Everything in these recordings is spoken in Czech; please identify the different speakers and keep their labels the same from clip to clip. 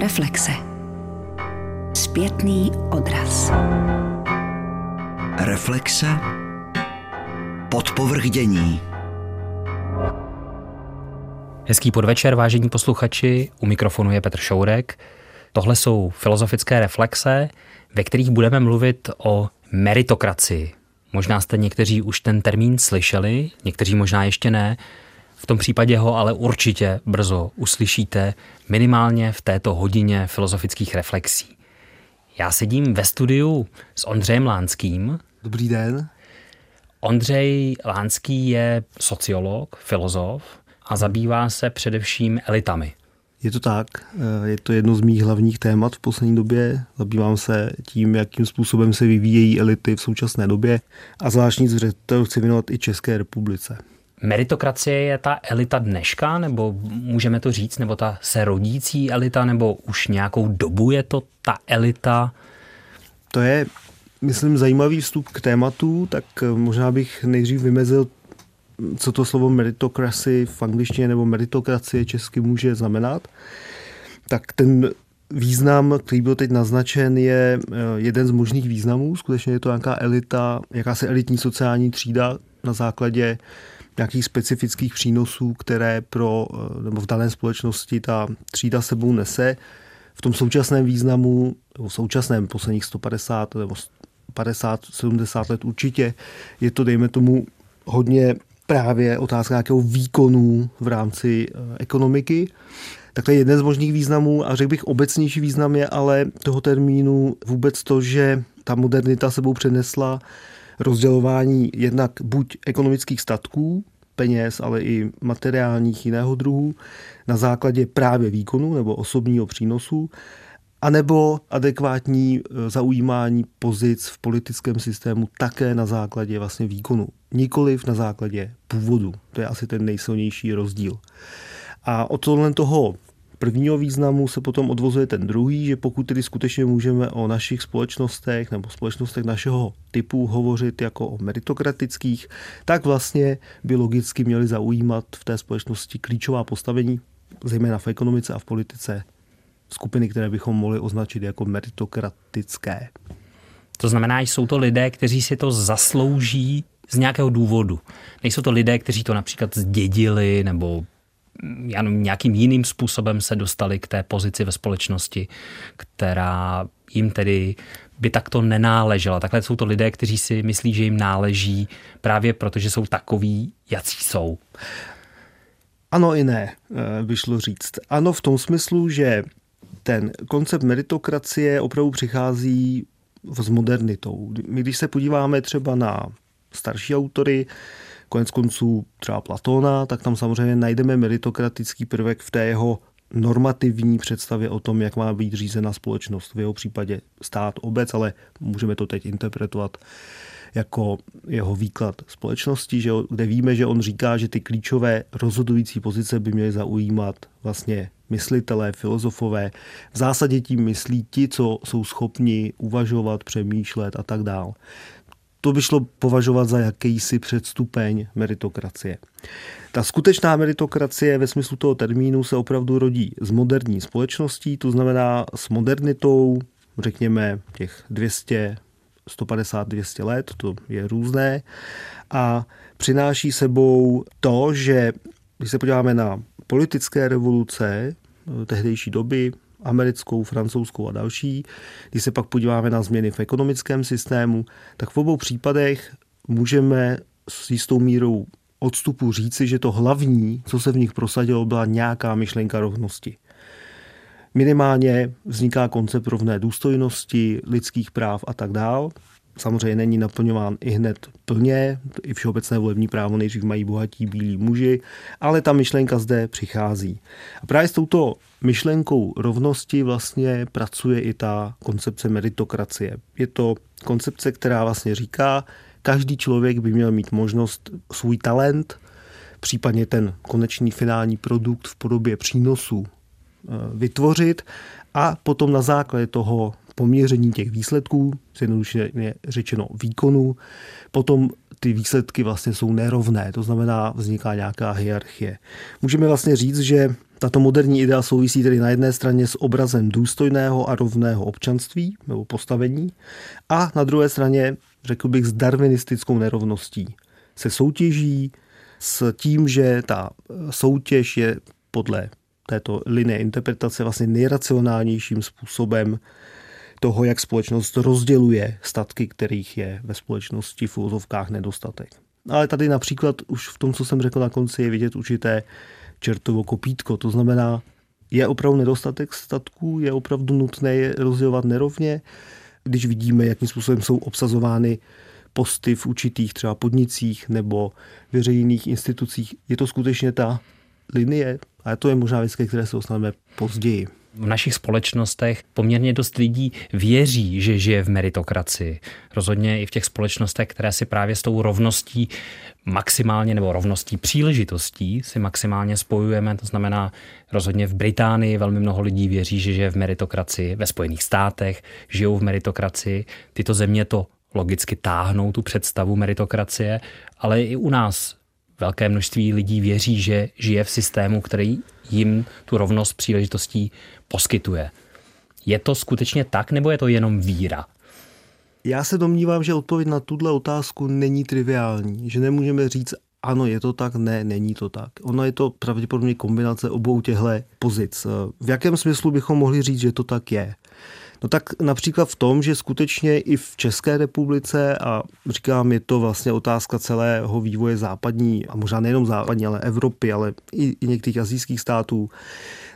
Speaker 1: Reflexe. Zpětný odraz.
Speaker 2: Reflexe. Podpovrchdění.
Speaker 3: Hezký podvečer, vážení posluchači. U mikrofonu je Petr Šourek. Tohle jsou filozofické reflexe, ve kterých budeme mluvit o meritokracii. Možná jste někteří už ten termín slyšeli, někteří možná ještě ne. V tom případě ho ale určitě brzo uslyšíte, minimálně v této hodině filozofických reflexí. Já sedím ve studiu s Ondřejem Lánským.
Speaker 4: Dobrý den.
Speaker 3: Ondřej Lánský je sociolog, filozof a zabývá se především elitami.
Speaker 4: Je to tak, je to jedno z mých hlavních témat v poslední době. Zabývám se tím, jakým způsobem se vyvíjejí elity v současné době a zvláštní zřetel chci věnovat i České republice.
Speaker 3: Meritokracie je ta elita dneška, nebo můžeme to říct, nebo ta se rodící elita, nebo už nějakou dobu je to ta elita?
Speaker 4: To je, myslím, zajímavý vstup k tématu, tak možná bych nejdřív vymezil, co to slovo meritocracy v angličtině nebo meritokracie česky může znamenat. Tak ten význam, který byl teď naznačen, je eh, jeden z možných významů. Skutečně je to nějaká elita, jakási elitní sociální třída na základě nějakých specifických přínosů, které pro, eh, nebo v dané společnosti ta třída sebou nese. V tom současném významu, v současném posledních 150 nebo 50, 70 let určitě, je to, dejme tomu, hodně právě otázka nějakého výkonu v rámci eh, ekonomiky. Tak to je jeden z možných významů a řekl bych obecnější význam je ale toho termínu vůbec to, že ta modernita sebou přenesla rozdělování jednak buď ekonomických statků, peněz, ale i materiálních jiného druhu na základě právě výkonu nebo osobního přínosu, anebo adekvátní e, zaujímání pozic v politickém systému také na základě vlastně výkonu, nikoliv na základě původu. To je asi ten nejsilnější rozdíl. A od tohle toho prvního významu se potom odvozuje ten druhý, že pokud tedy skutečně můžeme o našich společnostech nebo společnostech našeho typu hovořit jako o meritokratických, tak vlastně by logicky měly zaujímat v té společnosti klíčová postavení, zejména v ekonomice a v politice, skupiny, které bychom mohli označit jako meritokratické.
Speaker 3: To znamená, že jsou to lidé, kteří si to zaslouží z nějakého důvodu. Nejsou to lidé, kteří to například zdědili nebo já nevím, nějakým jiným způsobem se dostali k té pozici ve společnosti, která jim tedy by takto nenáležela. Takhle jsou to lidé, kteří si myslí, že jim náleží právě protože jsou takoví, jací jsou.
Speaker 4: Ano i ne, eh, by šlo říct. Ano v tom smyslu, že ten koncept meritokracie opravdu přichází s modernitou. My když se podíváme třeba na starší autory, konec konců třeba Platona, tak tam samozřejmě najdeme meritokratický prvek v té jeho normativní představě o tom, jak má být řízena společnost. V jeho případě stát, obec, ale můžeme to teď interpretovat jako jeho výklad společnosti, že, kde víme, že on říká, že ty klíčové rozhodující pozice by měly zaujímat vlastně myslitelé, filozofové. V zásadě tím myslí ti, co jsou schopni uvažovat, přemýšlet a tak dále to by šlo považovat za jakýsi předstupeň meritokracie. Ta skutečná meritokracie ve smyslu toho termínu se opravdu rodí z moderní společností, to znamená s modernitou, řekněme, těch 200, 150, 200 let, to je různé, a přináší sebou to, že když se podíváme na politické revoluce tehdejší doby, americkou, francouzskou a další. Když se pak podíváme na změny v ekonomickém systému, tak v obou případech můžeme s jistou mírou odstupu říci, že to hlavní, co se v nich prosadilo, byla nějaká myšlenka rovnosti. Minimálně vzniká koncept rovné důstojnosti, lidských práv a tak dál samozřejmě není naplňován i hned plně, i všeobecné volební právo nejdřív mají bohatí bílí muži, ale ta myšlenka zde přichází. A právě s touto myšlenkou rovnosti vlastně pracuje i ta koncepce meritokracie. Je to koncepce, která vlastně říká, každý člověk by měl mít možnost svůj talent, případně ten konečný finální produkt v podobě přínosů eh, vytvořit a potom na základě toho poměření těch výsledků, zjednodušeně řečeno výkonu, potom ty výsledky vlastně jsou nerovné, to znamená vzniká nějaká hierarchie. Můžeme vlastně říct, že tato moderní idea souvisí tedy na jedné straně s obrazem důstojného a rovného občanství nebo postavení a na druhé straně, řekl bych, s darwinistickou nerovností. Se soutěží s tím, že ta soutěž je podle této linie interpretace vlastně nejracionálnějším způsobem toho, jak společnost rozděluje statky, kterých je ve společnosti v úzovkách nedostatek. Ale tady například už v tom, co jsem řekl na konci, je vidět určité čertovo kopítko. To znamená, je opravdu nedostatek statků, je opravdu nutné je rozdělovat nerovně, když vidíme, jakým způsobem jsou obsazovány posty v určitých třeba podnicích nebo veřejných institucích. Je to skutečně ta linie, a to je možná věc, které se dostaneme později
Speaker 3: v našich společnostech poměrně dost lidí věří, že žije v meritokracii. Rozhodně i v těch společnostech, které si právě s tou rovností maximálně nebo rovností příležitostí si maximálně spojujeme. To znamená, rozhodně v Británii velmi mnoho lidí věří, že žije v meritokracii, ve Spojených státech žijou v meritokracii. Tyto země to logicky táhnou tu představu meritokracie, ale i u nás velké množství lidí věří, že žije v systému, který jim tu rovnost příležitostí poskytuje. Je to skutečně tak, nebo je to jenom víra?
Speaker 4: Já se domnívám, že odpověď na tuhle otázku není triviální, že nemůžeme říct, ano, je to tak, ne, není to tak. Ono je to pravděpodobně kombinace obou těchto pozic. V jakém smyslu bychom mohli říct, že to tak je? No tak například v tom, že skutečně i v České republice, a říkám, je to vlastně otázka celého vývoje západní, a možná nejenom západní, ale Evropy, ale i, i některých azijských států,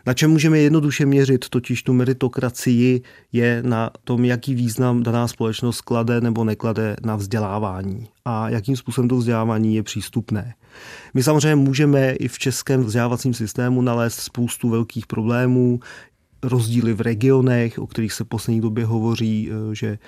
Speaker 4: na čem můžeme jednoduše měřit, totiž tu meritokracii, je na tom, jaký význam daná společnost klade nebo neklade na vzdělávání a jakým způsobem to vzdělávání je přístupné. My samozřejmě můžeme i v českém vzdělávacím systému nalézt spoustu velkých problémů, rozdíly v regionech, o kterých se v poslední době hovoří, eh, že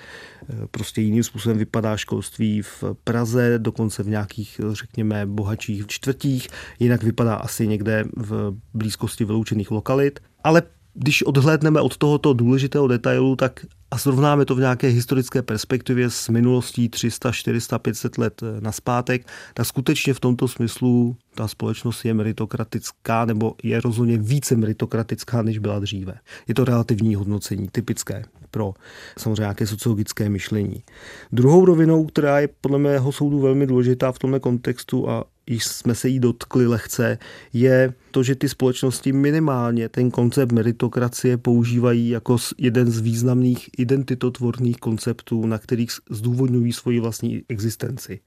Speaker 4: eh, prostě jiným způsobem vypadá školství v Praze, dokonce v nějakých, eh, řekněme, bohatších čtvrtích, jinak vypadá asi někde v blízkosti vyloučených lokalit. Ale když odhlédneme od tohoto důležitého detailu, tak a srovnáme to v nějaké historické perspektivě s minulostí 300, 400, 500 let eh, naspátek, tak skutečně v tomto smyslu ta společnost je meritokratická nebo je rozhodně více meritokratická, než byla dříve. Je to relativní hodnocení, typické pro samozřejmě nějaké sociologické myšlení. Druhou rovinou, která je podle mého soudu velmi důležitá v tomto kontextu a již jsme se jí dotkli lehce, je to, že ty společnosti minimálně ten koncept meritokracie používají jako jeden z významných identitotvorných konceptů, na kterých zdůvodňují svoji vlastní existenci.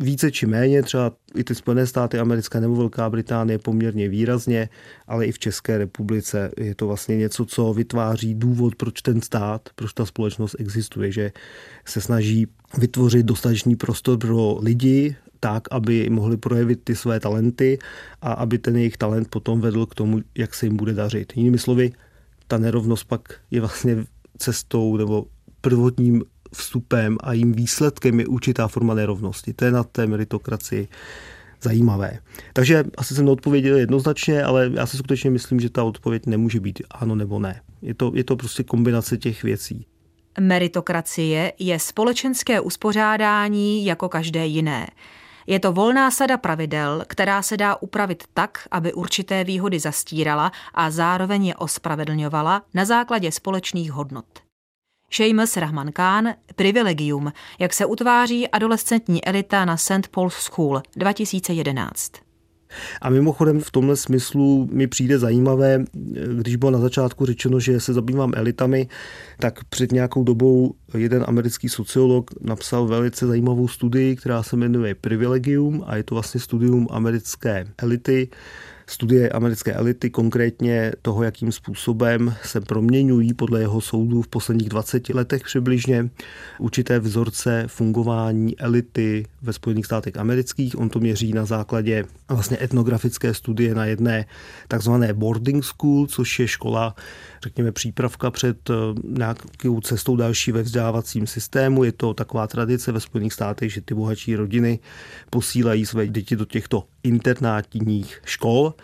Speaker 4: Více či méně, třeba i ty Spojené státy americké nebo Velká Británie poměrně výrazně, ale i v České republice je to vlastně něco, co vytváří důvod, proč ten stát, proč ta společnost existuje, že se snaží vytvořit dostatečný prostor pro lidi, tak, aby mohli projevit ty své talenty a aby ten jejich talent potom vedl k tomu, jak se jim bude dařit. Jinými slovy, ta nerovnost pak je vlastně cestou nebo prvotním vstupem a jím výsledkem je určitá forma nerovnosti. To je na té meritokracii zajímavé. Takže asi jsem neodpověděl jednoznačně, ale já si skutečně myslím, že ta odpověď nemůže být ano nebo ne. Je to, je to prostě kombinace těch věcí.
Speaker 1: Meritokracie je společenské uspořádání jako každé jiné. Je to volná sada pravidel, která se dá upravit tak, aby určité výhody zastírala a zároveň je ospravedlňovala na základě společných hodnot. Seamus Rahman Khan, Privilegium, jak se utváří adolescentní elita na St. Paul's School 2011.
Speaker 4: A mimochodem v tomhle smyslu mi přijde zajímavé, když bylo na začátku řečeno, že se zabývám elitami, tak před nějakou dobou jeden americký sociolog napsal velice zajímavou studii, která se jmenuje Privilegium a je to vlastně studium americké elity studie americké elity, konkrétně toho, jakým způsobem se proměňují podle jeho soudu v posledních 20 letech přibližně určité vzorce fungování elity ve Spojených státech amerických. On to měří na základě vlastně etnografické studie na jedné takzvané boarding school, což je škola, řekněme, přípravka před eh, nějakou cestou další ve vzdělávacím systému. Je to taková tradice ve Spojených státech, že ty bohatší rodiny posílají své děti do těchto internátních škol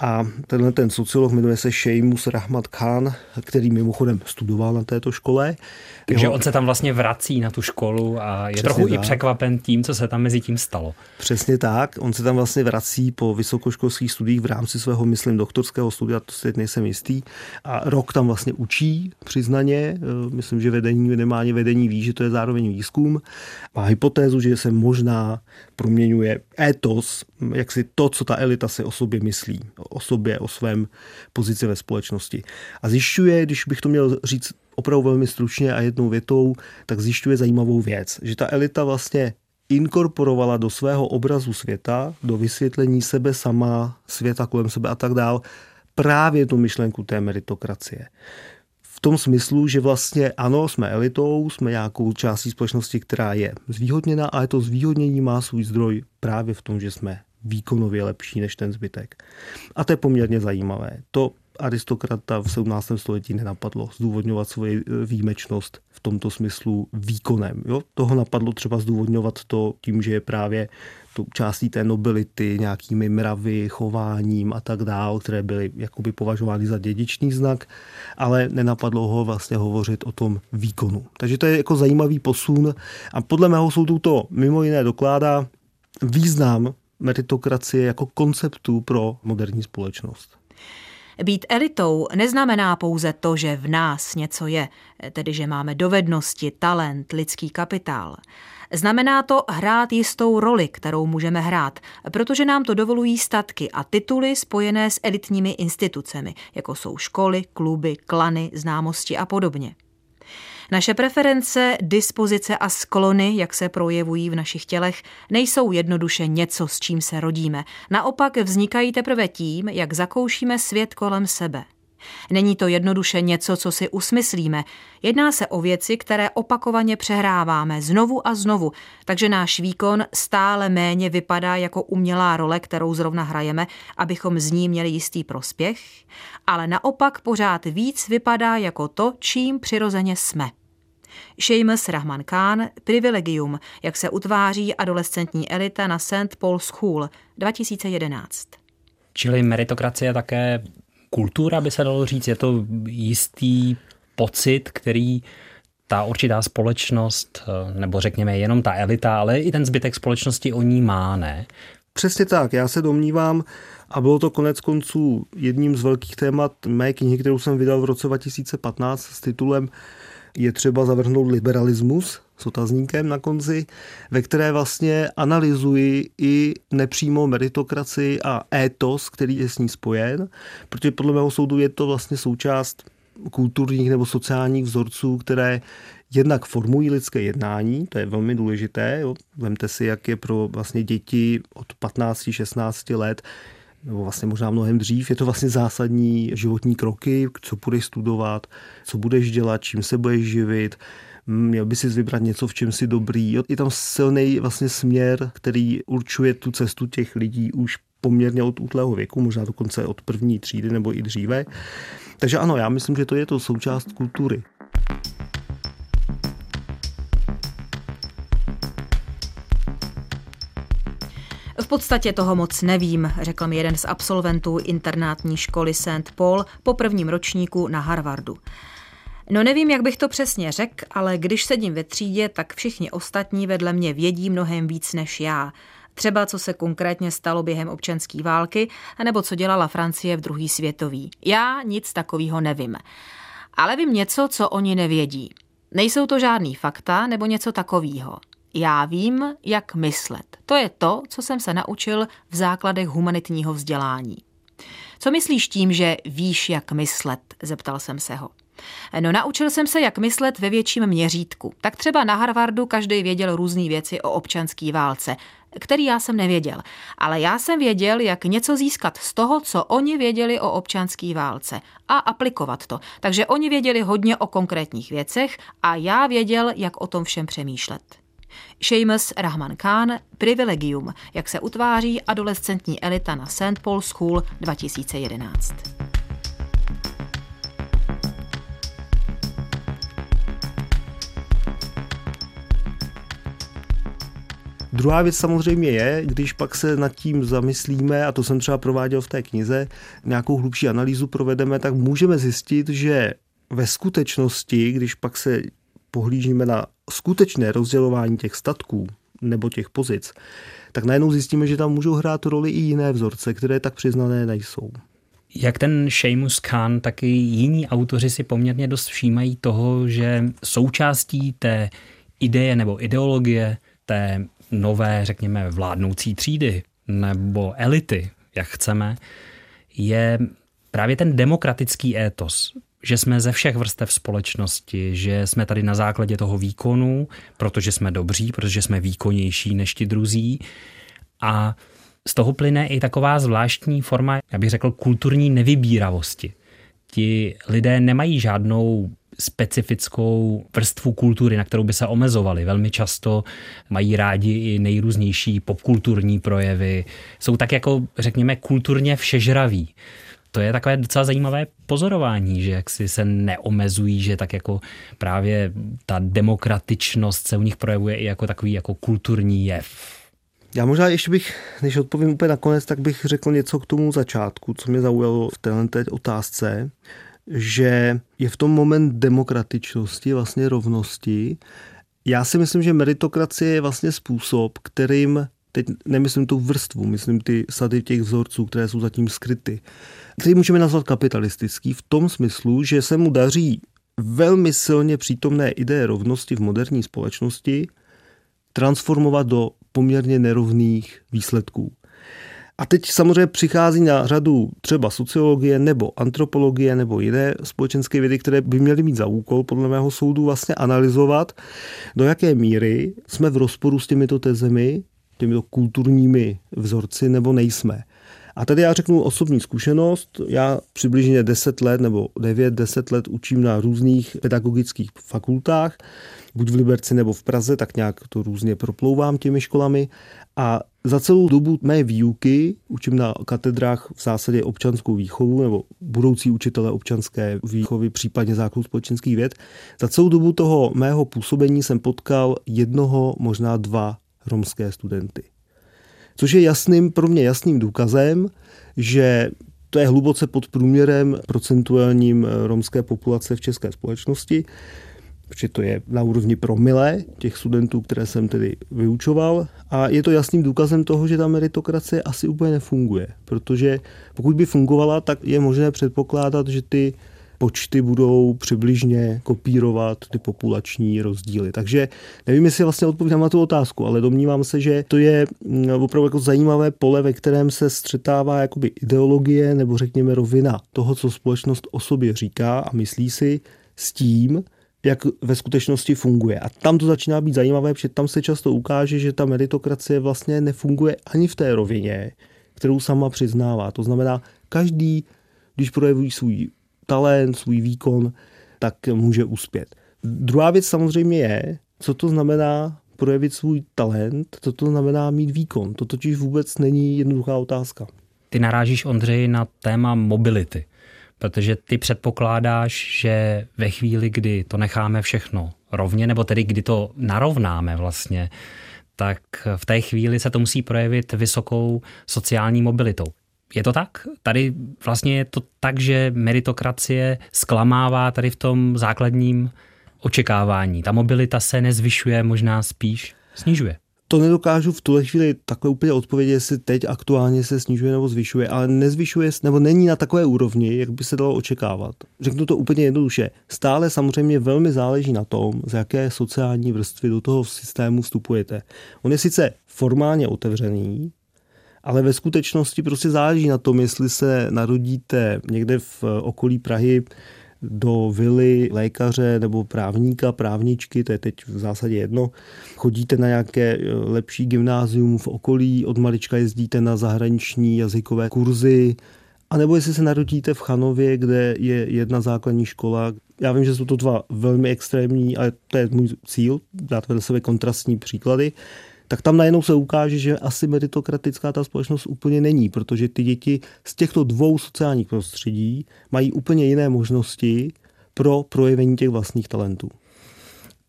Speaker 4: A tenhle ten sociolog jmenuje se Sheamus Rahmat Khan, který mimochodem studoval na této škole.
Speaker 3: Takže Jeho... on se tam vlastně vrací na tu školu a je Přesně trochu tak. i překvapen tím, co se tam mezi tím stalo.
Speaker 4: Přesně tak. On se tam vlastně vrací po vysokoškolských studiích v rámci svého, myslím, doktorského studia, to si nejsem jistý. A rok tam vlastně učí, přiznaně. E, myslím, že vedení, minimálně vedení ví, že to je zároveň výzkum. Má hypotézu, že se možná proměňuje etos, jak si to, co ta elita si o sobě myslí, o sobě, o svém pozici ve společnosti. A zjišťuje, když bych to měl říct opravdu velmi stručně a jednou větou, tak zjišťuje zajímavou věc, že ta elita vlastně inkorporovala do svého obrazu světa, do vysvětlení sebe sama, světa kolem sebe a tak dál, právě tu myšlenku té meritokracie. V tom smyslu, že vlastně ano, jsme elitou, jsme nějakou částí společnosti, která je zvýhodněna, ale to zvýhodnění má svůj zdroj právě v tom, že jsme výkonově lepší než ten zbytek. A to je poměrně zajímavé. To aristokrata v 17. století nenapadlo zdůvodňovat svoji e, výjimečnost v tomto smyslu výkonem. Jo? Toho napadlo třeba zdůvodňovat to tím, že je právě tu částí té nobility, nějakými mravy, chováním a tak dál, které byly jakoby považovány za dědičný znak, ale nenapadlo ho vlastně hovořit o tom výkonu. Takže to je jako zajímavý posun a podle mého soudu to mimo jiné dokládá význam meritokracie jako konceptu pro moderní společnost.
Speaker 1: Být elitou neznamená pouze to, že v nás něco je, tedy že máme dovednosti, talent, lidský kapitál. Znamená to hrát jistou roli, kterou můžeme hrát, protože nám to dovolují statky a tituly spojené s elitními institucemi, jako jsou školy, kluby, klany, známosti a podobně. Naše preference, dispozice a sklony, jak se projevují v našich tělech, nejsou jednoduše něco, s čím se rodíme. Naopak vznikají teprve tím, jak zakoušíme svět kolem sebe. Není to jednoduše něco, co si usmyslíme. Jedná se o věci, které opakovaně přehráváme znovu a znovu, takže náš výkon stále méně vypadá jako umělá role, kterou zrovna hrajeme, abychom z ní měli jistý prospěch, ale naopak pořád víc vypadá jako to, čím přirozeně jsme. Seamus Rahman Khan, Privilegium, jak se utváří adolescentní elita na St. Paul School, 2011.
Speaker 3: Čili meritokracie je také kultura, by se dalo říct, je to jistý pocit, který ta určitá společnost, eh, nebo řekněme jenom ta elita, ale i ten zbytek společnosti o ní má, ne?
Speaker 4: Přesně tak, já se domnívám, a bylo to konec konců jedním z velkých témat mé knihy, kterou jsem vydal v roce 2015 s titulem je třeba zavrhnout liberalismus s otazníkem na konci, ve které vlastně analyzuji i nepřímo meritokracii a étos, který je s ní spojen, protože podle mého soudu je to vlastně součást kulturních nebo sociálních vzorců, které jednak formují lidské jednání, to je velmi důležité. Jo. Vemte si, jak je pro vlastně děti od 15-16 let nebo vlastně možná mnohem dřív, je to vlastně zásadní životní kroky, co budeš studovat, co budeš dělat, čím se budeš živit, měl by si vybrat něco, v čem si dobrý. Je tam silný vlastně směr, který určuje tu cestu těch lidí už poměrně od útlého věku, možná dokonce od první třídy nebo i dříve. Takže ano, já myslím, že to je to součást kultury.
Speaker 1: Podstatě toho moc nevím, řekl mi jeden z absolventů internátní školy St. Paul po prvním ročníku na Harvardu. No nevím, jak bych to přesně řekl, ale když sedím ve třídě, tak všichni ostatní vedle mě vědí mnohem víc než já. Třeba co se konkrétně stalo během občanské války, nebo co dělala Francie v druhý světový. Já nic takového nevím. Ale vím něco, co oni nevědí. Nejsou to žádný fakta nebo něco takového. Já vím, jak myslet. To je to, co jsem se naučil v základech humanitního vzdělání. Co myslíš tím, že víš, jak myslet? Zeptal jsem se ho. No naučil jsem se, jak myslet ve větším měřítku. Tak třeba na Harvardu každý věděl různé věci o občanské válce, který já jsem nevěděl. Ale já jsem věděl, jak něco získat z toho, co oni věděli o občanské válce a aplikovat to. Takže oni věděli hodně o konkrétních věcech a já věděl, jak o tom všem přemýšlet. Seamus Rahman Khan, Privilegium, jak se utváří adolescentní elita na St. Paul School 2011.
Speaker 4: Druhá věc samozřejmě je, když pak se nad tím zamyslíme, a to jsem třeba prováděl v té knize, nějakou hlubší analýzu provedeme, tak můžeme zjistit, že ve skutečnosti, když pak se pohlížíme na skutečné rozdělování těch statků nebo těch pozic, tak najednou zjistíme, že tam můžou hrát roli i jiné vzorce, které tak přiznané nejsou.
Speaker 3: Jak ten Seamus Khan, tak i jiní autoři si poměrně dost všímají toho, že součástí té ideje nebo ideologie té nové, řekněme, vládnoucí třídy nebo elity, jak chceme, je právě ten demokratický étos, že jsme ze všech vrstev společnosti, že jsme tady na základě toho výkonu, protože jsme dobří, protože jsme výkonnější než ti druzí a z toho plyne i taková zvláštní forma, já bych řekl, kulturní nevybíravosti. Ti lidé nemají žádnou specifickou vrstvu kultury, na kterou by se omezovali. Velmi často mají rádi i nejrůznější popkulturní projevy. Jsou tak jako, řekněme, kulturně všežraví. To je takové docela zajímavé pozorování, že jak si se neomezují, že tak jako právě ta demokratičnost se u nich projevuje i jako takový jako kulturní jev.
Speaker 4: Já možná ještě bych, než odpovím úplně nakonec, tak bych řekl něco k tomu začátku, co mě zaujalo v této otázce, že je v tom moment demokratičnosti, vlastně rovnosti. Já si myslím, že meritokracie je vlastně způsob, kterým, teď nemyslím tu vrstvu, myslím ty sady těch vzorců, které jsou zatím skryty, který můžeme nazvat kapitalistický v tom smyslu, že se mu daří velmi silně přítomné ideje rovnosti v moderní společnosti transformovat do poměrně nerovných výsledků. A teď samozřejmě přichází na řadu třeba sociologie nebo antropologie nebo jiné společenské vědy, které by měly mít za úkol, podle mého soudu, vlastně analyzovat, do jaké míry jsme v rozporu s těmito tezemi, těmito kulturními vzorci, nebo nejsme. A tady já řeknu osobní zkušenost. Já přibližně 10 let nebo 9-10 let učím na různých pedagogických fakultách, buď v Liberci nebo v Praze, tak nějak to různě proplouvám těmi školami. A za celou dobu mé výuky učím na katedrách v zásadě občanskou výchovu nebo budoucí učitele občanské výchovy, případně základu společenských věd. Za celou dobu toho mého působení jsem potkal jednoho, možná dva romské studenty. Což je jasným, pro mě jasným důkazem, že to je hluboce pod průměrem procentuálním romské populace v české společnosti protože to je na úrovni promile těch studentů, které jsem tedy vyučoval. A je to jasným důkazem toho, že ta meritokracie asi úplně nefunguje, protože pokud by fungovala, tak je možné předpokládat, že ty počty budou přibližně kopírovat ty populační rozdíly. Takže nevím, jestli vlastně odpovídám na tu otázku, ale domnívám se, že to je mm, opravdu jako zajímavé pole, ve kterém se střetává jakoby ideologie nebo řekněme rovina toho, co společnost o sobě říká a myslí si s tím, jak ve skutečnosti funguje. A tam to začíná být zajímavé, protože tam se často ukáže, že ta meritokracie vlastně nefunguje ani v té rovině, kterou sama přiznává. To znamená, každý, když projeví svůj talent, svůj výkon, tak může uspět. Druhá věc samozřejmě je, co to znamená projevit svůj talent, co to znamená mít výkon. To totiž vůbec není jednoduchá otázka.
Speaker 3: Ty narážíš, Ondřej, na téma mobility protože ty předpokládáš, že ve chvíli, kdy to necháme všechno rovně, nebo tedy kdy to narovnáme vlastně, tak v té chvíli se to musí projevit vysokou sociální mobilitou. Je to tak? Tady vlastně je to tak, že meritokracie zklamává tady v tom základním očekávání. Ta mobilita se nezvyšuje, možná spíš snižuje
Speaker 4: to nedokážu v tuhle chvíli takhle úplně odpovědět, jestli teď aktuálně se snižuje nebo zvyšuje, ale nezvyšuje nebo není na takové úrovni, jak by se dalo očekávat. Řeknu to úplně jednoduše. Stále samozřejmě velmi záleží na tom, z jaké sociální vrstvy do toho systému vstupujete. On je sice formálně otevřený, ale ve skutečnosti prostě záleží na tom, jestli se narodíte někde v okolí Prahy do vily lékaře nebo právníka, právničky, to je teď v zásadě jedno. Chodíte na nějaké e, lepší gymnázium v okolí, od malička jezdíte na zahraniční jazykové kurzy, a nebo jestli se narodíte v Chanově, kde je jedna základní škola. Já vím, že jsou to dva velmi extrémní, ale to je můj cíl, dát vedle sebe kontrastní příklady tak tam najednou se ukáže, že asi meritokratická ta společnost úplně není, protože ty děti z těchto dvou sociálních prostředí mají úplně jiné možnosti pro projevení těch vlastních talentů.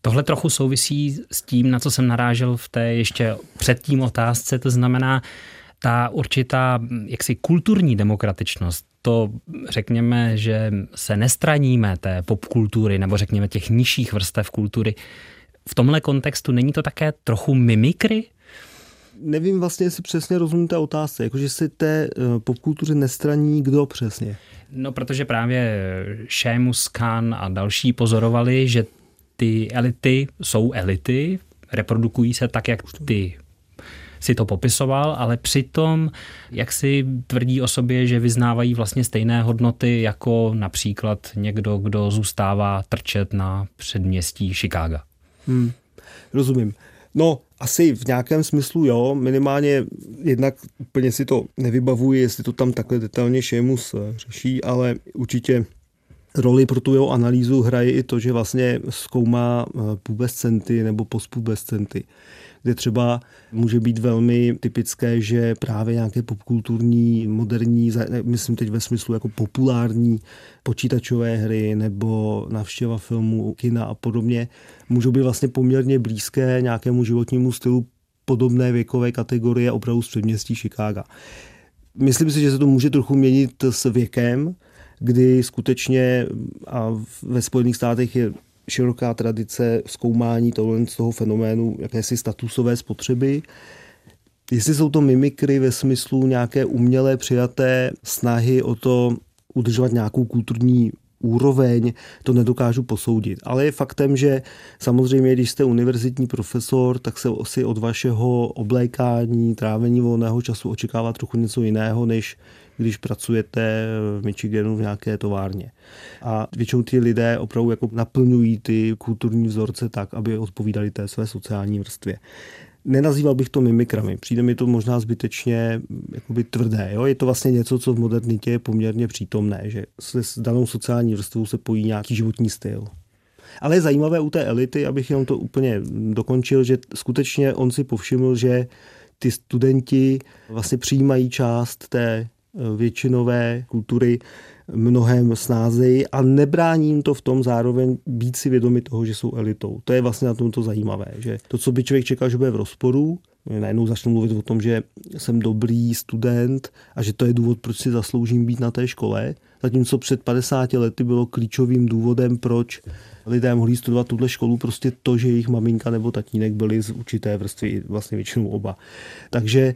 Speaker 3: Tohle trochu souvisí s tím, na co jsem narážel v té ještě předtím otázce, to znamená ta určitá jaksi kulturní demokratičnost, to řekněme, že se nestraníme té popkultury nebo řekněme těch nižších vrstev kultury. V tomhle kontextu není to také trochu mimikry?
Speaker 4: Nevím vlastně, jestli přesně rozumím té otázce, jakože si té eh, popkultuře nestraní kdo přesně.
Speaker 3: No, protože právě Seamus Khan a další pozorovali, že ty elity jsou elity, reprodukují se tak, jak ty si to popisoval, ale přitom, jak si tvrdí o sobě, že vyznávají vlastně stejné hodnoty jako například někdo, kdo zůstává trčet na předměstí Chicaga.
Speaker 4: Hmm, rozumím. No, asi v nějakém smyslu jo, minimálně jednak úplně si to nevybavuji, jestli to tam takhle detailně Šemus eh, řeší, ale určitě roli pro tu jeho analýzu hraje i to, že vlastně zkoumá eh, pubescenty nebo postpubescenty kde třeba může být velmi typické, že právě nějaké popkulturní, moderní, myslím teď ve smyslu jako populární počítačové hry nebo návštěva filmů, kina a podobně, můžou být vlastně poměrně blízké nějakému životnímu stylu podobné věkové kategorie opravdu z předměstí Chicago. Myslím si, že se to může trochu měnit s věkem, kdy skutečně a ve Spojených státech je široká tradice zkoumání tohle z toho fenoménu jakési statusové spotřeby. Jestli jsou to mimikry ve smyslu nějaké umělé přijaté snahy o to udržovat nějakou kulturní úroveň, to nedokážu posoudit. Ale je faktem, že samozřejmě, když jste univerzitní profesor, tak se asi od vašeho oblékání, trávení volného času očekává trochu něco jiného, než když pracujete v Michiganu v nějaké továrně. A většinou ty lidé opravdu jako naplňují ty kulturní vzorce tak, aby odpovídali té své sociální vrstvě. Nenazýval bych to mimikrami. Přijde mi to možná zbytečně jakoby tvrdé. Jo? Je to vlastně něco, co v modernitě je poměrně přítomné, že se s danou sociální vrstvou se pojí nějaký životní styl. Ale je zajímavé u té elity, abych jenom to úplně dokončil, že skutečně on si povšiml, že ty studenti vlastně přijímají část té většinové kultury mnohem snázeji a nebrání jim to v tom zároveň být si vědomi toho, že jsou elitou. To je vlastně na tomto zajímavé, že to, co by člověk čekal, že bude v rozporu, najednou začnu mluvit o tom, že jsem dobrý student a že to je důvod, proč si zasloužím být na té škole, zatímco před 50 lety bylo klíčovým důvodem, proč lidé mohli studovat tuhle školu, prostě to, že jejich maminka nebo tatínek byli z určité vrstvy, vlastně většinou oba. Takže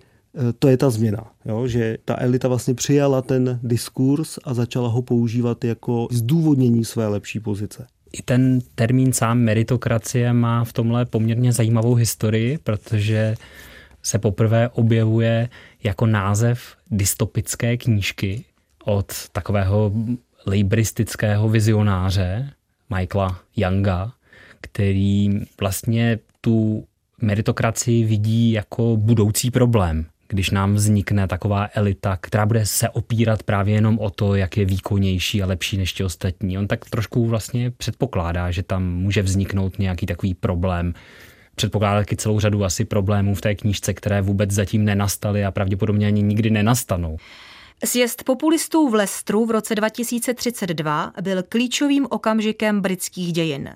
Speaker 4: to je ta změna, jo? že ta elita vlastně přijala ten diskurs a začala ho používat jako zdůvodnění své lepší pozice.
Speaker 3: I ten termín sám meritokracie má v tomhle poměrně zajímavou historii, protože se poprvé objevuje jako název dystopické knížky od takového libristického vizionáře Michaela Younga, který vlastně tu meritokracii vidí jako budoucí problém když nám vznikne taková elita, která bude se opírat právě jenom o to, jak je výkonnější a lepší než ti ostatní. On tak trošku vlastně předpokládá, že tam může vzniknout nějaký takový problém. Předpokládá taky celou řadu asi problémů v té knížce, které vůbec zatím nenastaly a pravděpodobně ani nikdy nenastanou.
Speaker 1: Sjezd populistů v Lestru v roce 2032 byl klíčovým okamžikem britských dějin.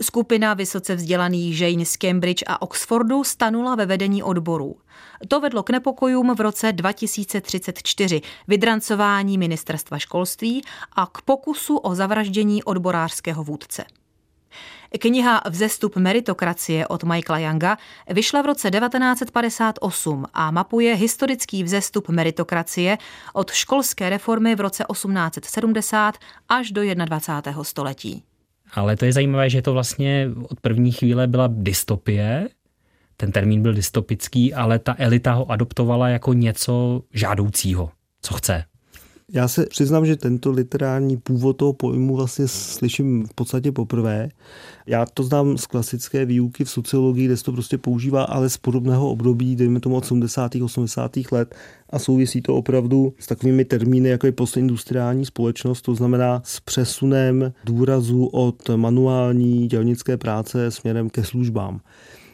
Speaker 1: Skupina vysoce vzdělaných žejn z Cambridge a Oxfordu stanula ve vedení odborů. To vedlo k nepokojům v roce 2034, vydrancování ministerstva školství a k pokusu o zavraždění odborářského vůdce. Kniha Vzestup meritokracie od Michaela Younga vyšla v roce 1958 a mapuje historický vzestup meritokracie od školské reformy v roce 1870 až do 21. století.
Speaker 3: Ale to je zajímavé, že to vlastně od první chvíle byla dystopie, ten termín byl dystopický, ale ta elita ho adoptovala jako něco žádoucího, co chce.
Speaker 4: Já se přiznám, že tento literární původ toho pojmu vlastně slyším v podstatě poprvé. Já to znám z klasické výuky v sociologii, kde se to prostě používá, ale z podobného období, dejme tomu od 70. 80. let a souvisí to opravdu s takovými termíny, jako je postindustriální společnost, to znamená s přesunem důrazu od manuální dělnické práce směrem ke službám.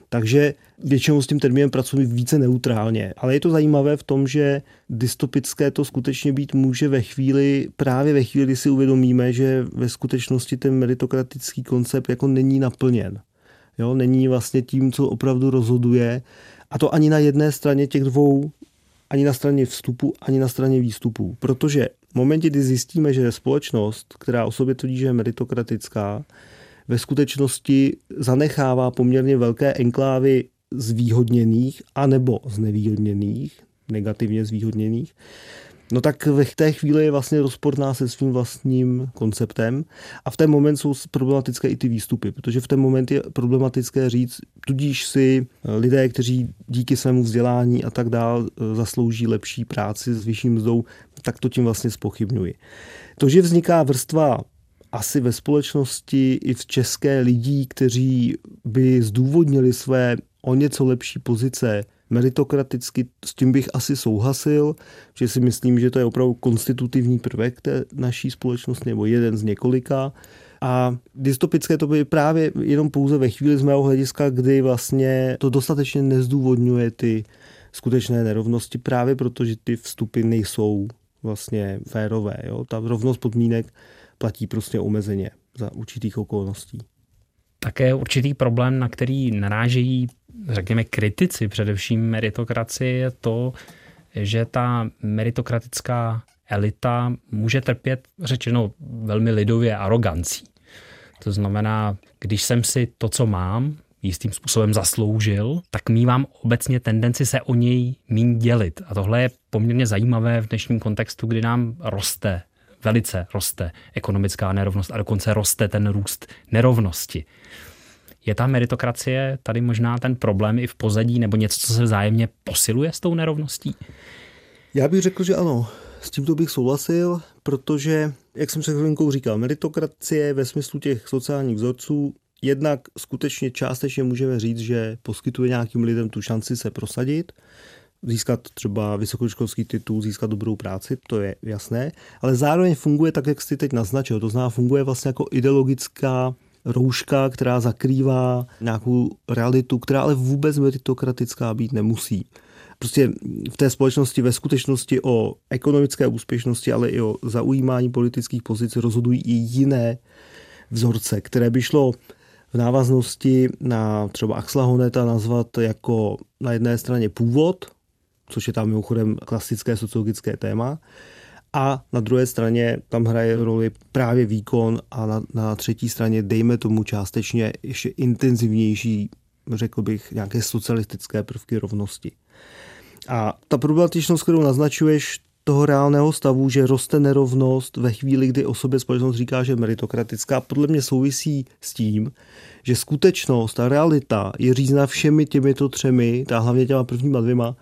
Speaker 4: Takže většinou s tím termínem pracuji více neutrálně. Ale je to zajímavé v tom, že dystopické to skutečně být může ve chvíli, právě ve chvíli, kdy si uvědomíme, že ve skutečnosti ten meritokratický koncept jako není naplněn. Jo, není vlastně tím, co opravdu rozhoduje. A to ani na jedné straně těch dvou, ani na straně vstupu, ani na straně výstupu. Protože v momentě, kdy zjistíme, že společnost, která o sobě tvrdí, že je meritokratická, ve skutečnosti zanechává poměrně velké enklávy zvýhodněných anebo znevýhodněných, negativně zvýhodněných, no tak v té chvíli je vlastně rozporná se svým vlastním konceptem a v ten moment jsou problematické i ty výstupy, protože v ten moment je problematické říct, tudíž si lidé, kteří díky svému vzdělání a tak dál zaslouží lepší práci s vyšším mzdou, tak to tím vlastně spochybňuji. To, že vzniká vrstva asi ve společnosti i v české lidí, kteří by zdůvodnili své o něco lepší pozice meritokraticky, s tím bych asi souhlasil, že si myslím, že to je opravdu konstitutivní prvek té naší společnosti, nebo jeden z několika. A dystopické to by právě jenom pouze ve chvíli z mého hlediska, kdy vlastně to dostatečně nezdůvodňuje ty skutečné nerovnosti, právě protože ty vstupy nejsou vlastně férové. Jo? Ta rovnost podmínek platí prostě omezeně za určitých okolností.
Speaker 3: Také určitý problém, na který narážejí, řekněme, kritici především meritokracie, je to, že ta meritokratická elita může trpět, řečeno velmi lidově, arogancí. To znamená, když jsem si to, co mám, jistým způsobem zasloužil, tak mývám obecně tendenci se o něj míň dělit. A tohle je poměrně zajímavé v dnešním kontextu, kdy nám roste velice roste ekonomická nerovnost a dokonce roste ten růst nerovnosti. Je ta meritokracie tady možná ten problém i v pozadí nebo něco, co se vzájemně posiluje s tou nerovností?
Speaker 4: Já bych řekl, že ano. S tímto bych souhlasil, protože, jak jsem se chvilinkou říkal, meritokracie ve smyslu těch sociálních vzorců jednak skutečně částečně můžeme říct, že poskytuje nějakým lidem tu šanci se prosadit, získat třeba vysokoškolský titul, získat dobrou práci, to je jasné, ale zároveň funguje tak, jak jsi teď naznačil, to znamená funguje vlastně jako ideologická rouška, která zakrývá nějakou realitu, která ale vůbec meritokratická být nemusí. Prostě v té společnosti ve skutečnosti o ekonomické úspěšnosti, ale i o zaujímání politických pozic rozhodují i jiné vzorce, které by šlo v návaznosti na třeba Axla Honeta nazvat jako na jedné straně původ, což je tam mimochodem klasické sociologické téma, a na druhé straně tam hraje roli právě výkon a na, na třetí straně dejme tomu částečně ještě intenzivnější, řekl bych, nějaké socialistické prvky rovnosti. A ta problematičnost, kterou naznačuješ, toho reálného stavu, že roste nerovnost ve chvíli, kdy o sobě společnost říká, že je meritokratická, podle mě souvisí s tím, že skutečnost, ta realita je řízena všemi těmito třemi, ta hlavně těma prvníma dvěma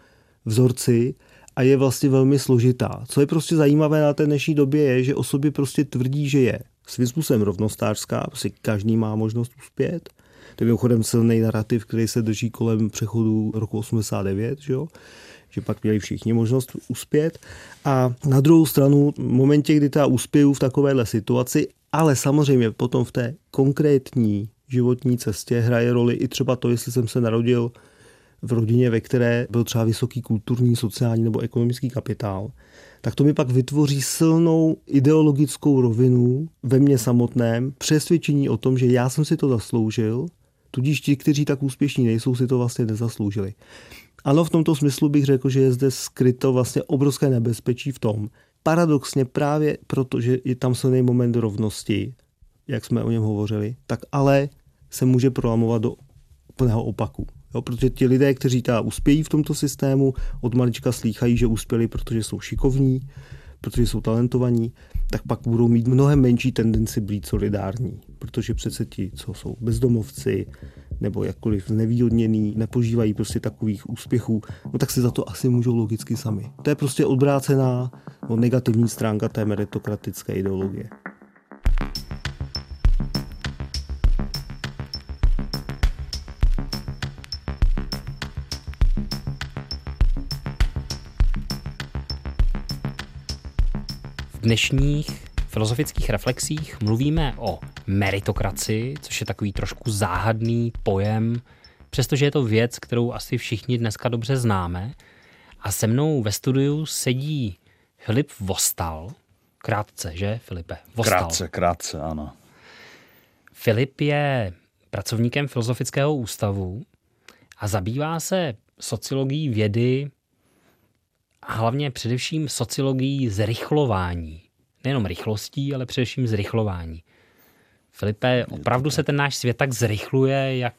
Speaker 4: vzorci a je vlastně velmi složitá. Co je prostě zajímavé na té dnešní době je, že o sobě prostě tvrdí, že je svým způsobem rovnostářská, prostě každý má možnost uspět. To je mimochodem silný narrativ, který se drží kolem přechodu roku 89, že jo? že pak měli všichni možnost uspět. A na druhou stranu, v momentě, kdy ta uspěju v takovéhle situaci, ale samozřejmě potom v té konkrétní životní cestě hraje roli i třeba to, jestli jsem se narodil v rodině, ve které byl třeba vysoký kulturní, sociální nebo ekonomický kapitál, tak to mi pak vytvoří silnou ideologickou rovinu ve mně samotném, přesvědčení o tom, že já jsem si to zasloužil, tudíž ti, kteří tak úspěšní nejsou, si to vlastně nezasloužili. Ano, v tomto smyslu bych řekl, že je zde skryto vlastně obrovské nebezpečí v tom, paradoxně právě proto, že je tam silný moment rovnosti, jak jsme o něm hovořili, tak ale se může prolamovat do plného opaku. Jo, protože ti lidé, kteří ta uspějí v tomto systému, od malička slýchají, že uspěli, protože jsou šikovní, protože jsou talentovaní, tak pak budou mít mnohem menší tendenci být solidární. Protože přece ti, co jsou bezdomovci, nebo jakkoliv nevýhodněný, nepožívají prostě takových úspěchů, no tak si za to asi můžou logicky sami. To je prostě odvrácená no, negativní stránka té meritokratické ideologie.
Speaker 3: Dnešních filozofických reflexích mluvíme o meritokracii, což je takový trošku záhadný pojem, přestože je to věc, kterou asi všichni dneska dobře známe. A se mnou ve studiu sedí Filip Vostal. Krátce, že Filipe?
Speaker 2: Vostal. Krátce, krátce, ano.
Speaker 3: Filip je pracovníkem Filozofického ústavu a zabývá se sociologií vědy a hlavně především sociologií zrychlování. Nejenom rychlostí, ale především zrychlování. Filipe, opravdu se ten náš svět tak zrychluje, jak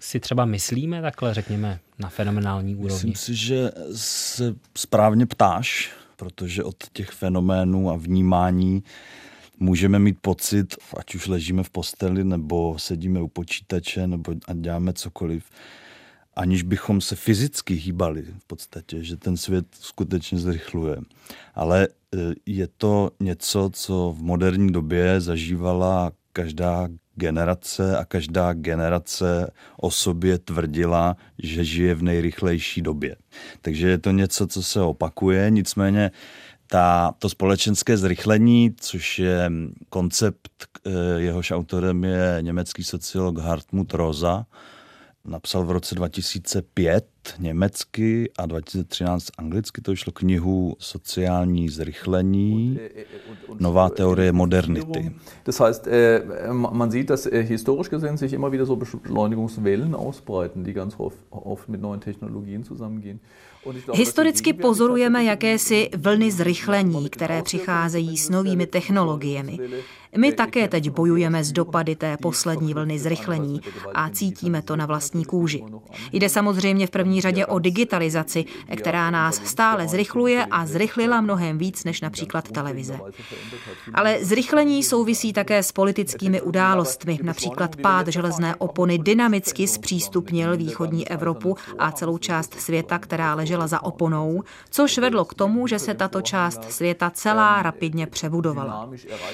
Speaker 3: si třeba myslíme takhle, řekněme, na fenomenální úrovni?
Speaker 2: Myslím si, že se správně ptáš, protože od těch fenoménů a vnímání můžeme mít pocit, ať už ležíme v posteli, nebo sedíme u počítače, nebo a děláme cokoliv, aniž bychom se fyzicky hýbali v podstatě, že ten svět skutečně zrychluje. Ale e, je to něco, co v moderní době zažívala každá generace a každá generace o sobě tvrdila, že žije v nejrychlejší době. Takže je to něco, co se opakuje, nicméně ta, to společenské zrychlení, což je koncept, eh, jehož autorem je německý sociolog Hartmut Rosa, napsal v roce 2005 německy a 2013 anglicky. To vyšlo knihu Sociální zrychlení, nová teorie modernity.
Speaker 5: Das heißt, äh, man sieht, dass äh, historisch gesehen sich immer wieder so Beschleunigungswellen ausbreiten, die ganz oft mit neuen Technologien zusammengehen.
Speaker 1: Historicky pozorujeme jakési vlny zrychlení, které přicházejí s novými technologiemi. My také teď bojujeme s dopady té poslední vlny zrychlení a cítíme to na vlastní kůži. Jde samozřejmě v první řadě o digitalizaci, která nás stále zrychluje a zrychlila mnohem víc než například televize. Ale zrychlení souvisí také s politickými událostmi. Například pád železné opony dynamicky zpřístupnil východní Evropu a celou část světa, která ležela za oponou, což vedlo k tomu, že se tato část světa celá rapidně přebudovala.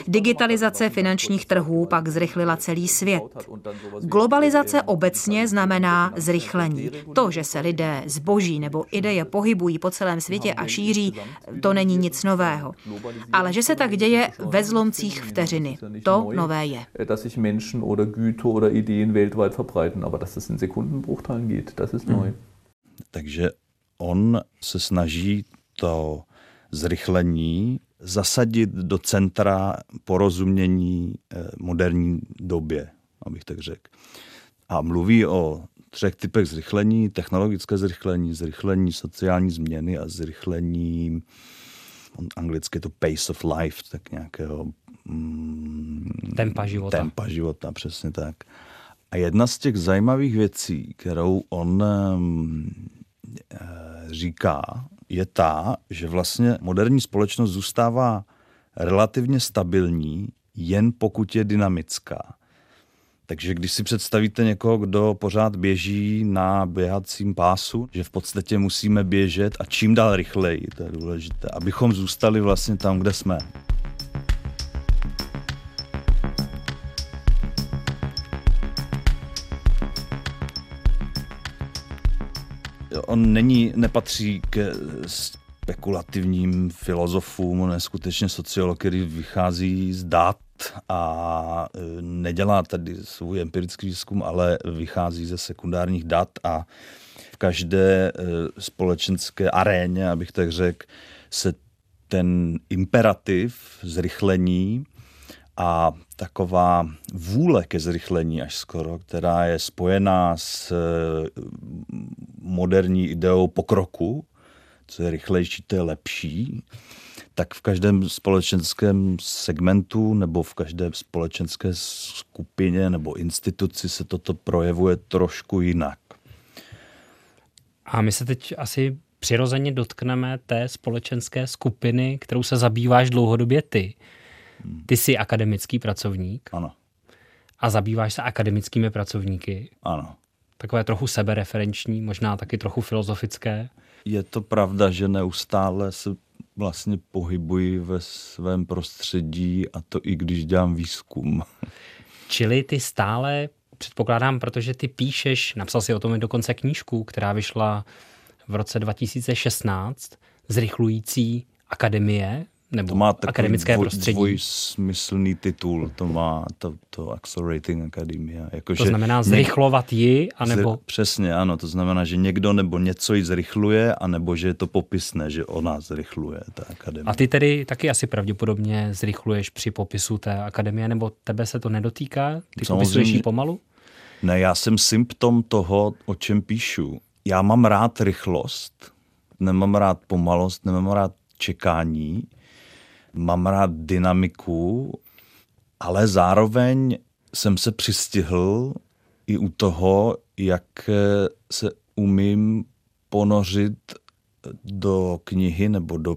Speaker 1: Digitalizace Globalizace finančních trhů pak zrychlila celý svět. Globalizace obecně znamená zrychlení. To, že se lidé, zboží nebo ideje pohybují po celém světě a šíří, to není nic nového. Ale že se tak děje ve zlomcích vteřiny, to nové je.
Speaker 5: Dass sich Menschen oder Güter oder Ideen weltweit verbreiten, aber dass das in Sekundenbruchteilen geht, das ist neu.
Speaker 2: Takže on se snaží to zrychlení zasadit do centra porozumění eh, moderní době, abych tak řekl. A mluví o třech typech zrychlení. Technologické zrychlení, zrychlení sociální změny a zrychlení anglicky to pace of life, tak nějakého
Speaker 3: mm, tempa života.
Speaker 2: Tempa života, přesně tak. A jedna z těch zajímavých věcí, kterou on um, říká, je ta, že vlastně moderní společnost zůstává relativně stabilní, jen pokud je dynamická. Takže když si představíte někoho, kdo pořád běží na běhacím pásu, že v podstatě musíme běžet a čím dál rychleji, to je důležité, abychom zůstali vlastně tam, kde jsme. On není, nepatří k spekulativním filozofům, on je skutečně sociolog, který vychází z dat a e, nedělá tady svůj empirický výzkum, ale vychází ze sekundárních dat a v každé e, společenské aréně, abych tak řekl, se ten imperativ zrychlení a taková vůle ke zrychlení až skoro, která je spojená s eh, moderní ideou pokroku, co je rychlejší, to je lepší, tak v každém společenském segmentu nebo v každé společenské skupině nebo instituci se toto projevuje trošku jinak.
Speaker 3: A my se teď asi přirozeně dotkneme té společenské skupiny, kterou se zabýváš dlouhodobě ty. Ty jsi akademický pracovník.
Speaker 2: Ano.
Speaker 3: A zabýváš se akademickými pracovníky.
Speaker 2: Ano.
Speaker 3: Takové trochu sebereferenční, možná taky trochu filozofické.
Speaker 2: Je to pravda, že neustále se vlastně pohybuji ve svém prostředí a to i když dělám výzkum.
Speaker 3: Čili ty stále, předpokládám, protože ty píšeš, napsal si o tom dokonce knížku, která vyšla v roce 2016, zrychlující akademie, nebo to má akademické dvoj, prostředí.
Speaker 2: dvojsmyslný titul, to má to, to Accelerating Academia.
Speaker 3: Jako, to znamená zrychlovat ji, anebo...
Speaker 2: Zry, přesně, ano, to znamená, že někdo nebo něco ji zrychluje, anebo že je to popisné, že ona zrychluje, ta akademie.
Speaker 3: A ty tedy taky asi pravděpodobně zrychluješ při popisu té akademie, nebo tebe se to nedotýká? Ty Samozřejmě, popisuješ ji pomalu?
Speaker 2: Ne, já jsem symptom toho, o čem píšu. Já mám rád rychlost, nemám rád pomalost, nemám rád čekání, mám rád dynamiku, ale zároveň jsem se přistihl i u toho, jak se umím ponořit do knihy nebo do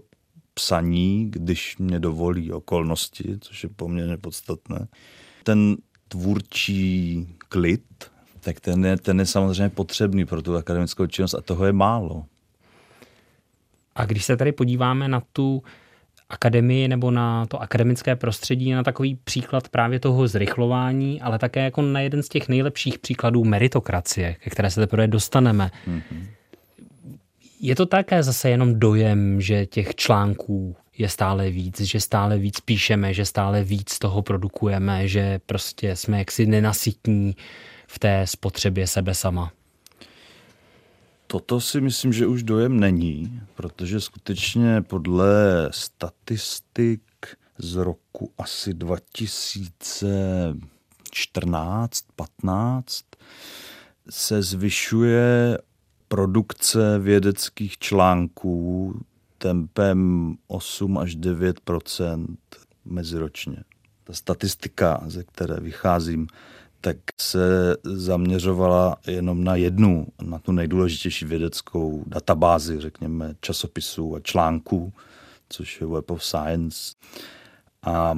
Speaker 2: psaní, když mě dovolí okolnosti, což je poměrně podstatné. Ten tvůrčí klid, tak ten je, ten je samozřejmě potřebný pro tu akademickou činnost a toho je málo.
Speaker 3: A když se tady podíváme na tu akademii nebo na to akademické prostředí, na takový příklad právě toho zrychlování, ale také jako na jeden z těch nejlepších příkladů meritokracie, ke které se teprve dostaneme. Mm-hmm. Je to také zase jenom dojem, že těch článků je stále víc, že stále víc píšeme, že stále víc toho produkujeme, že prostě jsme jaksi nenasytní v té spotřebě sebe sama.
Speaker 2: Toto si myslím, že už dojem není, protože skutečně podle statistik z roku asi 2014-15 se zvyšuje produkce vědeckých článků tempem 8 až 9% meziročně. Ta statistika, ze které vycházím, tak se zaměřovala jenom na jednu, na tu nejdůležitější vědeckou databázi, řekněme, časopisů a článků, což je Web of Science. A,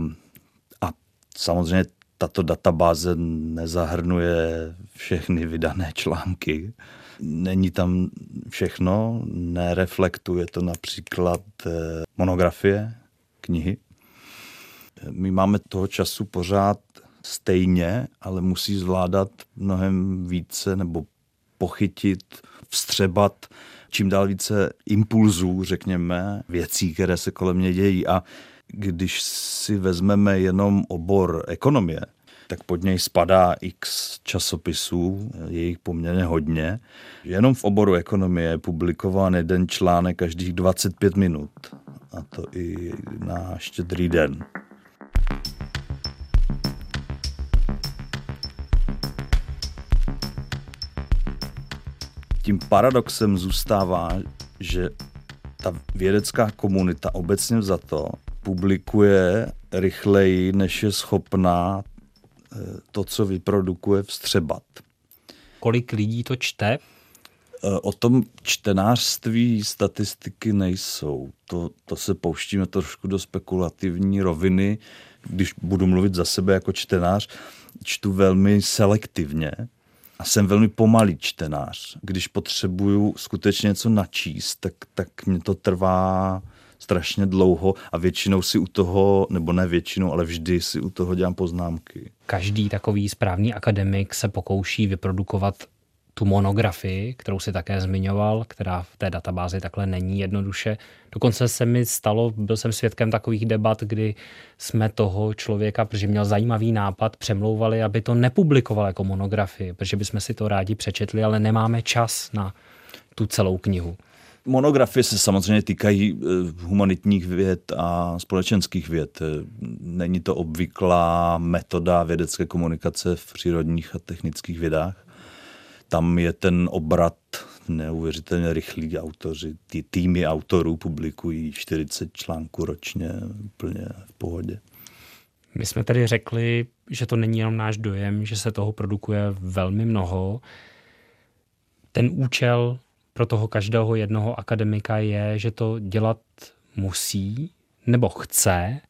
Speaker 2: a samozřejmě tato databáze nezahrnuje všechny vydané články. Není tam všechno, nereflektuje to například eh, monografie, knihy. My máme toho času pořád stejně, ale musí zvládat mnohem více nebo pochytit, vstřebat čím dál více impulzů, řekněme, věcí, které se kolem mě dějí. A když si vezmeme jenom obor ekonomie, tak pod něj spadá x časopisů, je jich poměrně hodně. Jenom v oboru ekonomie je publikován jeden článek každých 25 minut. A to i na štědrý den. Tím paradoxem zůstává, že ta vědecká komunita obecně za to publikuje rychleji, než je schopná eh, to, co vyprodukuje, vstřebat.
Speaker 3: Kolik lidí to čte?
Speaker 2: Eh, o tom čtenářství statistiky nejsou. To, to se pouštíme trošku do spekulativní roviny. Když budu mluvit za sebe jako čtenář, čtu velmi selektivně a jsem velmi pomalý čtenář. Když potřebuju skutečně něco načíst, tak, tak mě to trvá strašně dlouho a většinou si u toho, nebo ne většinou, ale vždy si u toho dělám poznámky.
Speaker 3: Každý takový správný akademik se pokouší vyprodukovat tu monografii, kterou si také zmiňoval, která v té databázi takhle není jednoduše. Dokonce se mi stalo, byl jsem svědkem takových debat, kdy jsme toho člověka, protože měl zajímavý nápad, přemlouvali, aby to nepublikoval jako monografii, protože bychom si to rádi přečetli, ale nemáme čas na tu celou knihu.
Speaker 2: Monografie se samozřejmě týkají eh, humanitních věd a společenských věd. Není to obvyklá metoda vědecké komunikace v přírodních a technických vědách tam je ten obrat neuvěřitelně rychlý. Autoři, ty týmy autorů publikují 40 článků ročně úplně v pohodě.
Speaker 3: My jsme tady řekli, že to není jenom náš dojem, že se toho produkuje velmi mnoho. Ten účel pro toho každého jednoho akademika je, že to dělat musí nebo chce,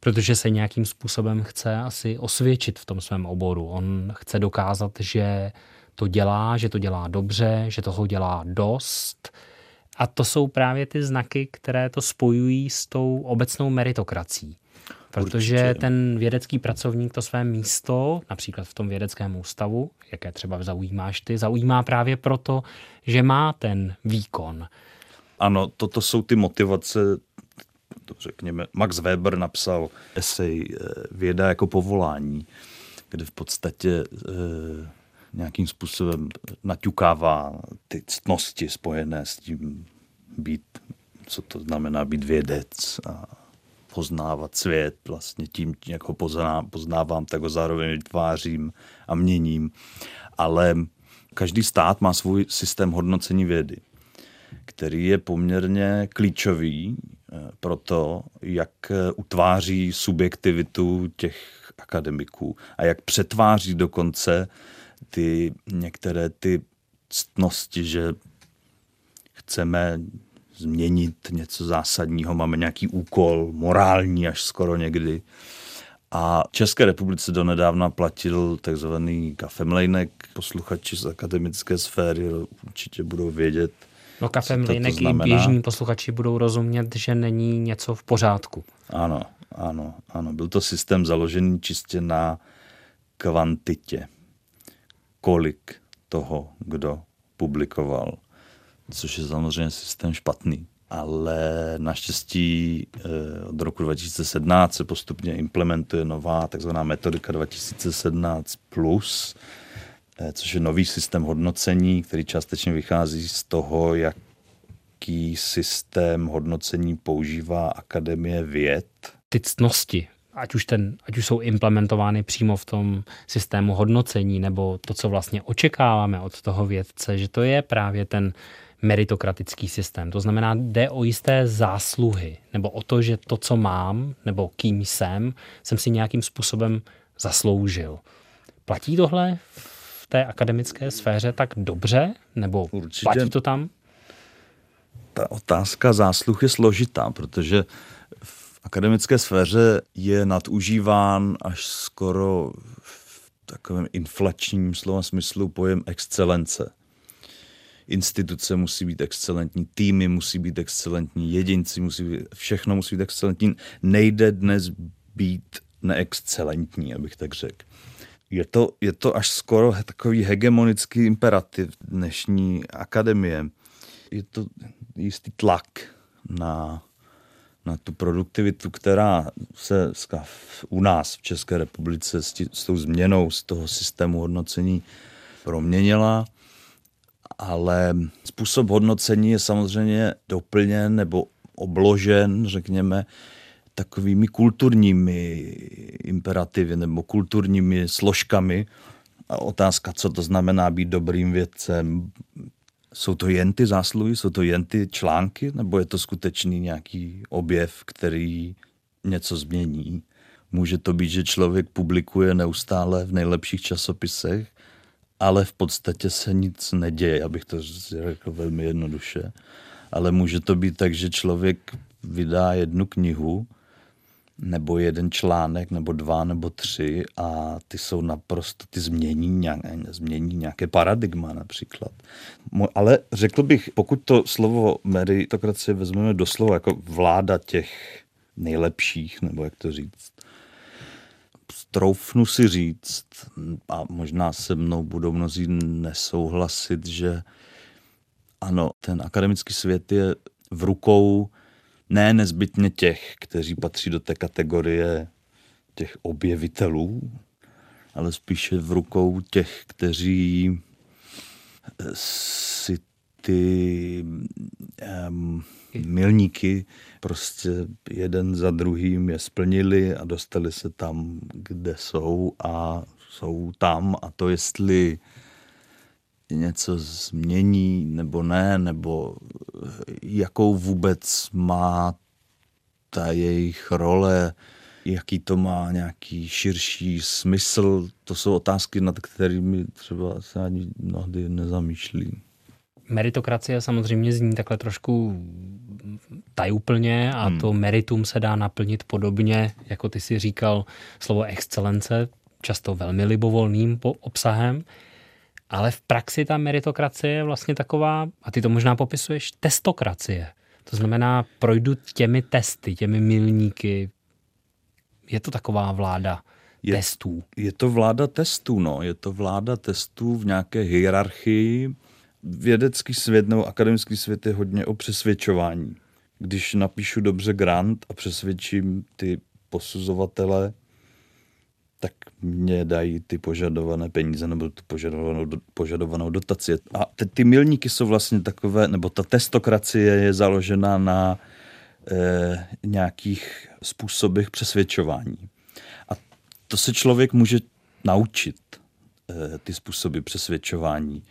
Speaker 3: protože se nějakým způsobem chce asi osvědčit v tom svém oboru. On chce dokázat, že to dělá, že to dělá dobře, že toho dělá dost. A to jsou právě ty znaky, které to spojují s tou obecnou meritokrací. Protože Určitě. ten vědecký pracovník to své místo, například v tom vědeckém ústavu, jaké třeba zaujímáš ty, zaujímá právě proto, že má ten výkon.
Speaker 2: Ano, toto jsou ty motivace, to řekněme, Max Weber napsal esej eh, Věda jako povolání, kde v podstatě eh, nějakým způsobem naťukává ty ctnosti spojené s tím být, co to znamená být vědec a poznávat svět vlastně tím, jak ho poznávám, tak ho zároveň vytvářím a měním. Ale každý stát má svůj systém hodnocení vědy, který je poměrně klíčový eh, pro to, jak eh, utváří subjektivitu těch akademiků a jak přetváří dokonce ty některé ty ctnosti, že chceme změnit něco zásadního, máme nějaký úkol, morální až skoro někdy. A České republice donedávna platil takzvaný kafemlejnek. Posluchači z akademické sféry určitě budou vědět,
Speaker 3: No kafemlejnek i běžní posluchači budou rozumět, že není něco v pořádku.
Speaker 2: Ano, ano, ano. Byl to systém založený čistě na kvantitě. Kolik toho, kdo publikoval což je samozřejmě systém špatný. Ale naštěstí eh, od roku 2017 se postupně implementuje nová takzvaná metodika 2017+, plus, eh, což je nový systém hodnocení, který částečně vychází z toho, jaký systém hodnocení používá Akademie věd.
Speaker 3: Ty ctnosti, ať už, ten, ať už jsou implementovány přímo v tom systému hodnocení, nebo to, co vlastně očekáváme od toho vědce, že to je právě ten meritokratický systém. To znamená, jde o jisté zásluhy, nebo o to, že to, co mám, nebo kým jsem, jsem si nějakým způsobem zasloužil. Platí tohle v té akademické sféře tak dobře, nebo Určitě. platí to tam?
Speaker 2: Ta otázka zásluh je složitá, protože akademické sféře je nadužíván až skoro v takovém inflačním slova smyslu pojem excelence instituce musí být excelentní, týmy musí být excelentní, jedinci musí být, všechno musí být excelentní. Nejde dnes být neexcelentní, abych tak řekl. Je to, je to až skoro takový hegemonický imperativ dnešní akademie. Je to jistý tlak na, na tu produktivitu, která se u nás v České republice s, tí, s tou změnou z toho systému hodnocení proměnila ale způsob hodnocení je samozřejmě doplněn nebo obložen, řekněme, takovými kulturními imperativy nebo kulturními složkami. A otázka, co to znamená být dobrým vědcem. Jsou to jen ty zásluhy, jsou to jen ty články, nebo je to skutečný nějaký objev, který něco změní? Může to být, že člověk publikuje neustále v nejlepších časopisech, ale v podstatě se nic neděje, abych to řekl velmi jednoduše. Ale může to být tak, že člověk vydá jednu knihu, nebo jeden článek, nebo dva, nebo tři a ty jsou naprosto, ty změní, nějaké, změní nějaké paradigma například. Ale řekl bych, pokud to slovo meritokracie vezmeme doslova jako vláda těch nejlepších, nebo jak to říct, troufnu si říct, a možná se mnou budou mnozí nesouhlasit, že ano, ten akademický svět je v rukou ne nezbytně těch, kteří patří do té kategorie těch objevitelů, ale spíše v rukou těch, kteří si ty um, milníky prostě jeden za druhým je splnili a dostali se tam, kde jsou a jsou tam. A to jestli něco změní nebo ne, nebo jakou vůbec má ta jejich role, jaký to má nějaký širší smysl, to jsou otázky, nad kterými třeba se ani mnohdy nezamýšlí
Speaker 3: meritokracie samozřejmě zní takhle trošku tajúplně a hmm. to meritum se dá naplnit podobně, jako ty si říkal, slovo excelence, často velmi libovolným obsahem, ale v praxi ta meritokracie je vlastně taková, a ty to možná popisuješ, testokracie. To znamená, projdu těmi testy, těmi milníky. Je to taková vláda
Speaker 2: je,
Speaker 3: testů.
Speaker 2: Je to vláda testů, no. Je to vláda testů v nějaké hierarchii vědecký svět nebo akademický svět je hodně o přesvědčování. Když napíšu dobře grant a přesvědčím ty posuzovatele, tak mě dají ty požadované peníze nebo tu požadovanou, požadovanou dotaci. A ty, ty milníky jsou vlastně takové, nebo ta testokracie je založena na e, nějakých způsobech přesvědčování. A to se člověk může naučit, e, ty způsoby přesvědčování.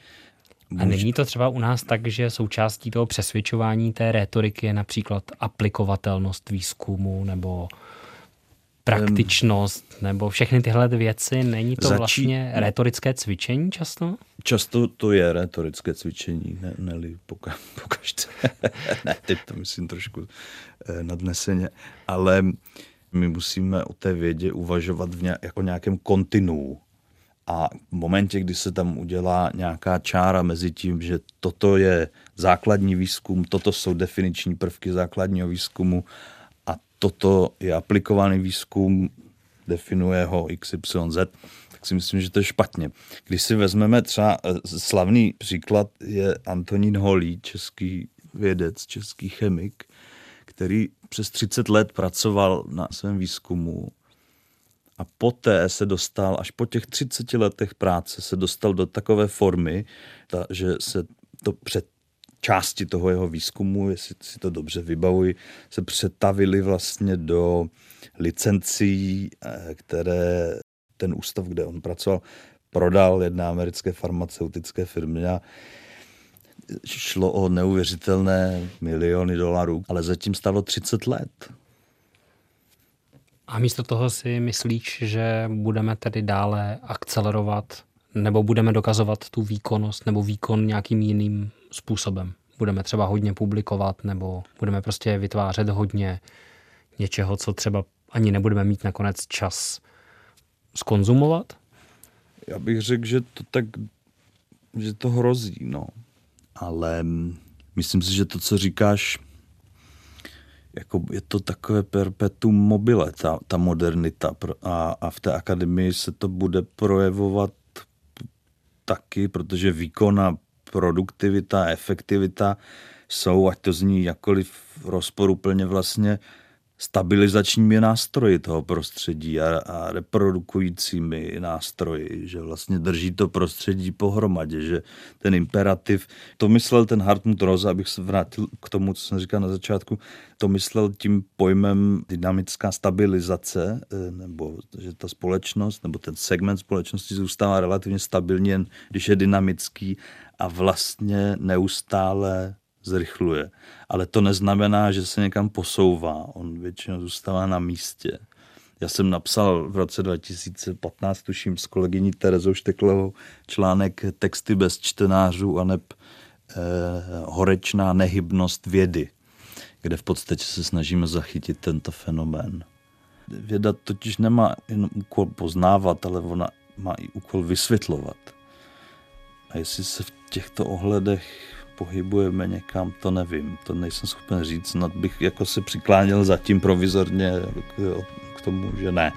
Speaker 3: A není to třeba u nás tak, že součástí toho přesvědčování té rétoriky je například aplikovatelnost výzkumu nebo praktičnost nebo všechny tyhle věci? Není to Začí... vlastně retorické cvičení často?
Speaker 2: Často to je retorické cvičení, ne, neli poka, pokažte. ne, teď to myslím trošku eh, nadneseně, ale my musíme o té vědě uvažovat v ně, jako nějakém kontinuu. A v momentě, kdy se tam udělá nějaká čára mezi tím, že toto je základní výzkum, toto jsou definiční prvky základního výzkumu toto je aplikovaný výzkum, definuje ho XYZ, tak si myslím, že to je špatně. Když si vezmeme třeba eh, slavný příklad je Antonín Holý, český vědec, český chemik, který přes 30 let pracoval na svém výzkumu a poté se dostal, až po těch 30 letech práce, se dostal do takové formy, ta, že se to před části toho jeho výzkumu, jestli si to dobře vybavuji, se přetavili vlastně do licencí, eh, které ten ústav, kde on pracoval, prodal jedné americké farmaceutické firmě a šlo o neuvěřitelné miliony dolarů, ale zatím stalo 30 let.
Speaker 3: A místo toho si myslíš, že budeme tedy dále akcelerovat nebo budeme dokazovat tu výkonnost nebo výkon nějakým jiným způsobem? Budeme třeba hodně publikovat nebo budeme prostě vytvářet hodně něčeho, co třeba ani nebudeme mít nakonec čas skonzumovat?
Speaker 2: Já bych řekl, že to tak, že to hrozí, no. Ale myslím si, že to, co říkáš, jako je to takové perpetuum mobile, ta, ta modernita. A, a v té akademii se to bude projevovat taky, protože výkon a produktivita, efektivita jsou, ať to zní jakkoliv rozporuplně vlastně, stabilizačními nástroji toho prostředí a, a reprodukujícími nástroji, že vlastně drží to prostředí pohromadě, že ten imperativ, to myslel ten Hartmut Rosa, abych se vrátil k tomu, co jsem říkal na začátku, to myslel tím pojmem dynamická stabilizace, eh, nebo že ta společnost, nebo ten segment společnosti zůstává relativně stabilní, jen když je dynamický a vlastně neustále zrychluje. Ale to neznamená, že se někam posouvá. On většinou zůstává na místě. Já jsem napsal v roce 2015, tuším, s kolegyní Terezou Šteklovou článek Texty bez čtenářů a neb eh, horečná nehybnost vědy, kde v podstatě se snažíme zachytit tento fenomén. Věda totiž nemá jen úkol poznávat, ale ona má i úkol vysvětlovat. A jestli se v těchto ohledech pohybujeme někam, to nevím, to nejsem schopen říct, snad bych jako se přikláněl zatím provizorně k, k tomu, že ne.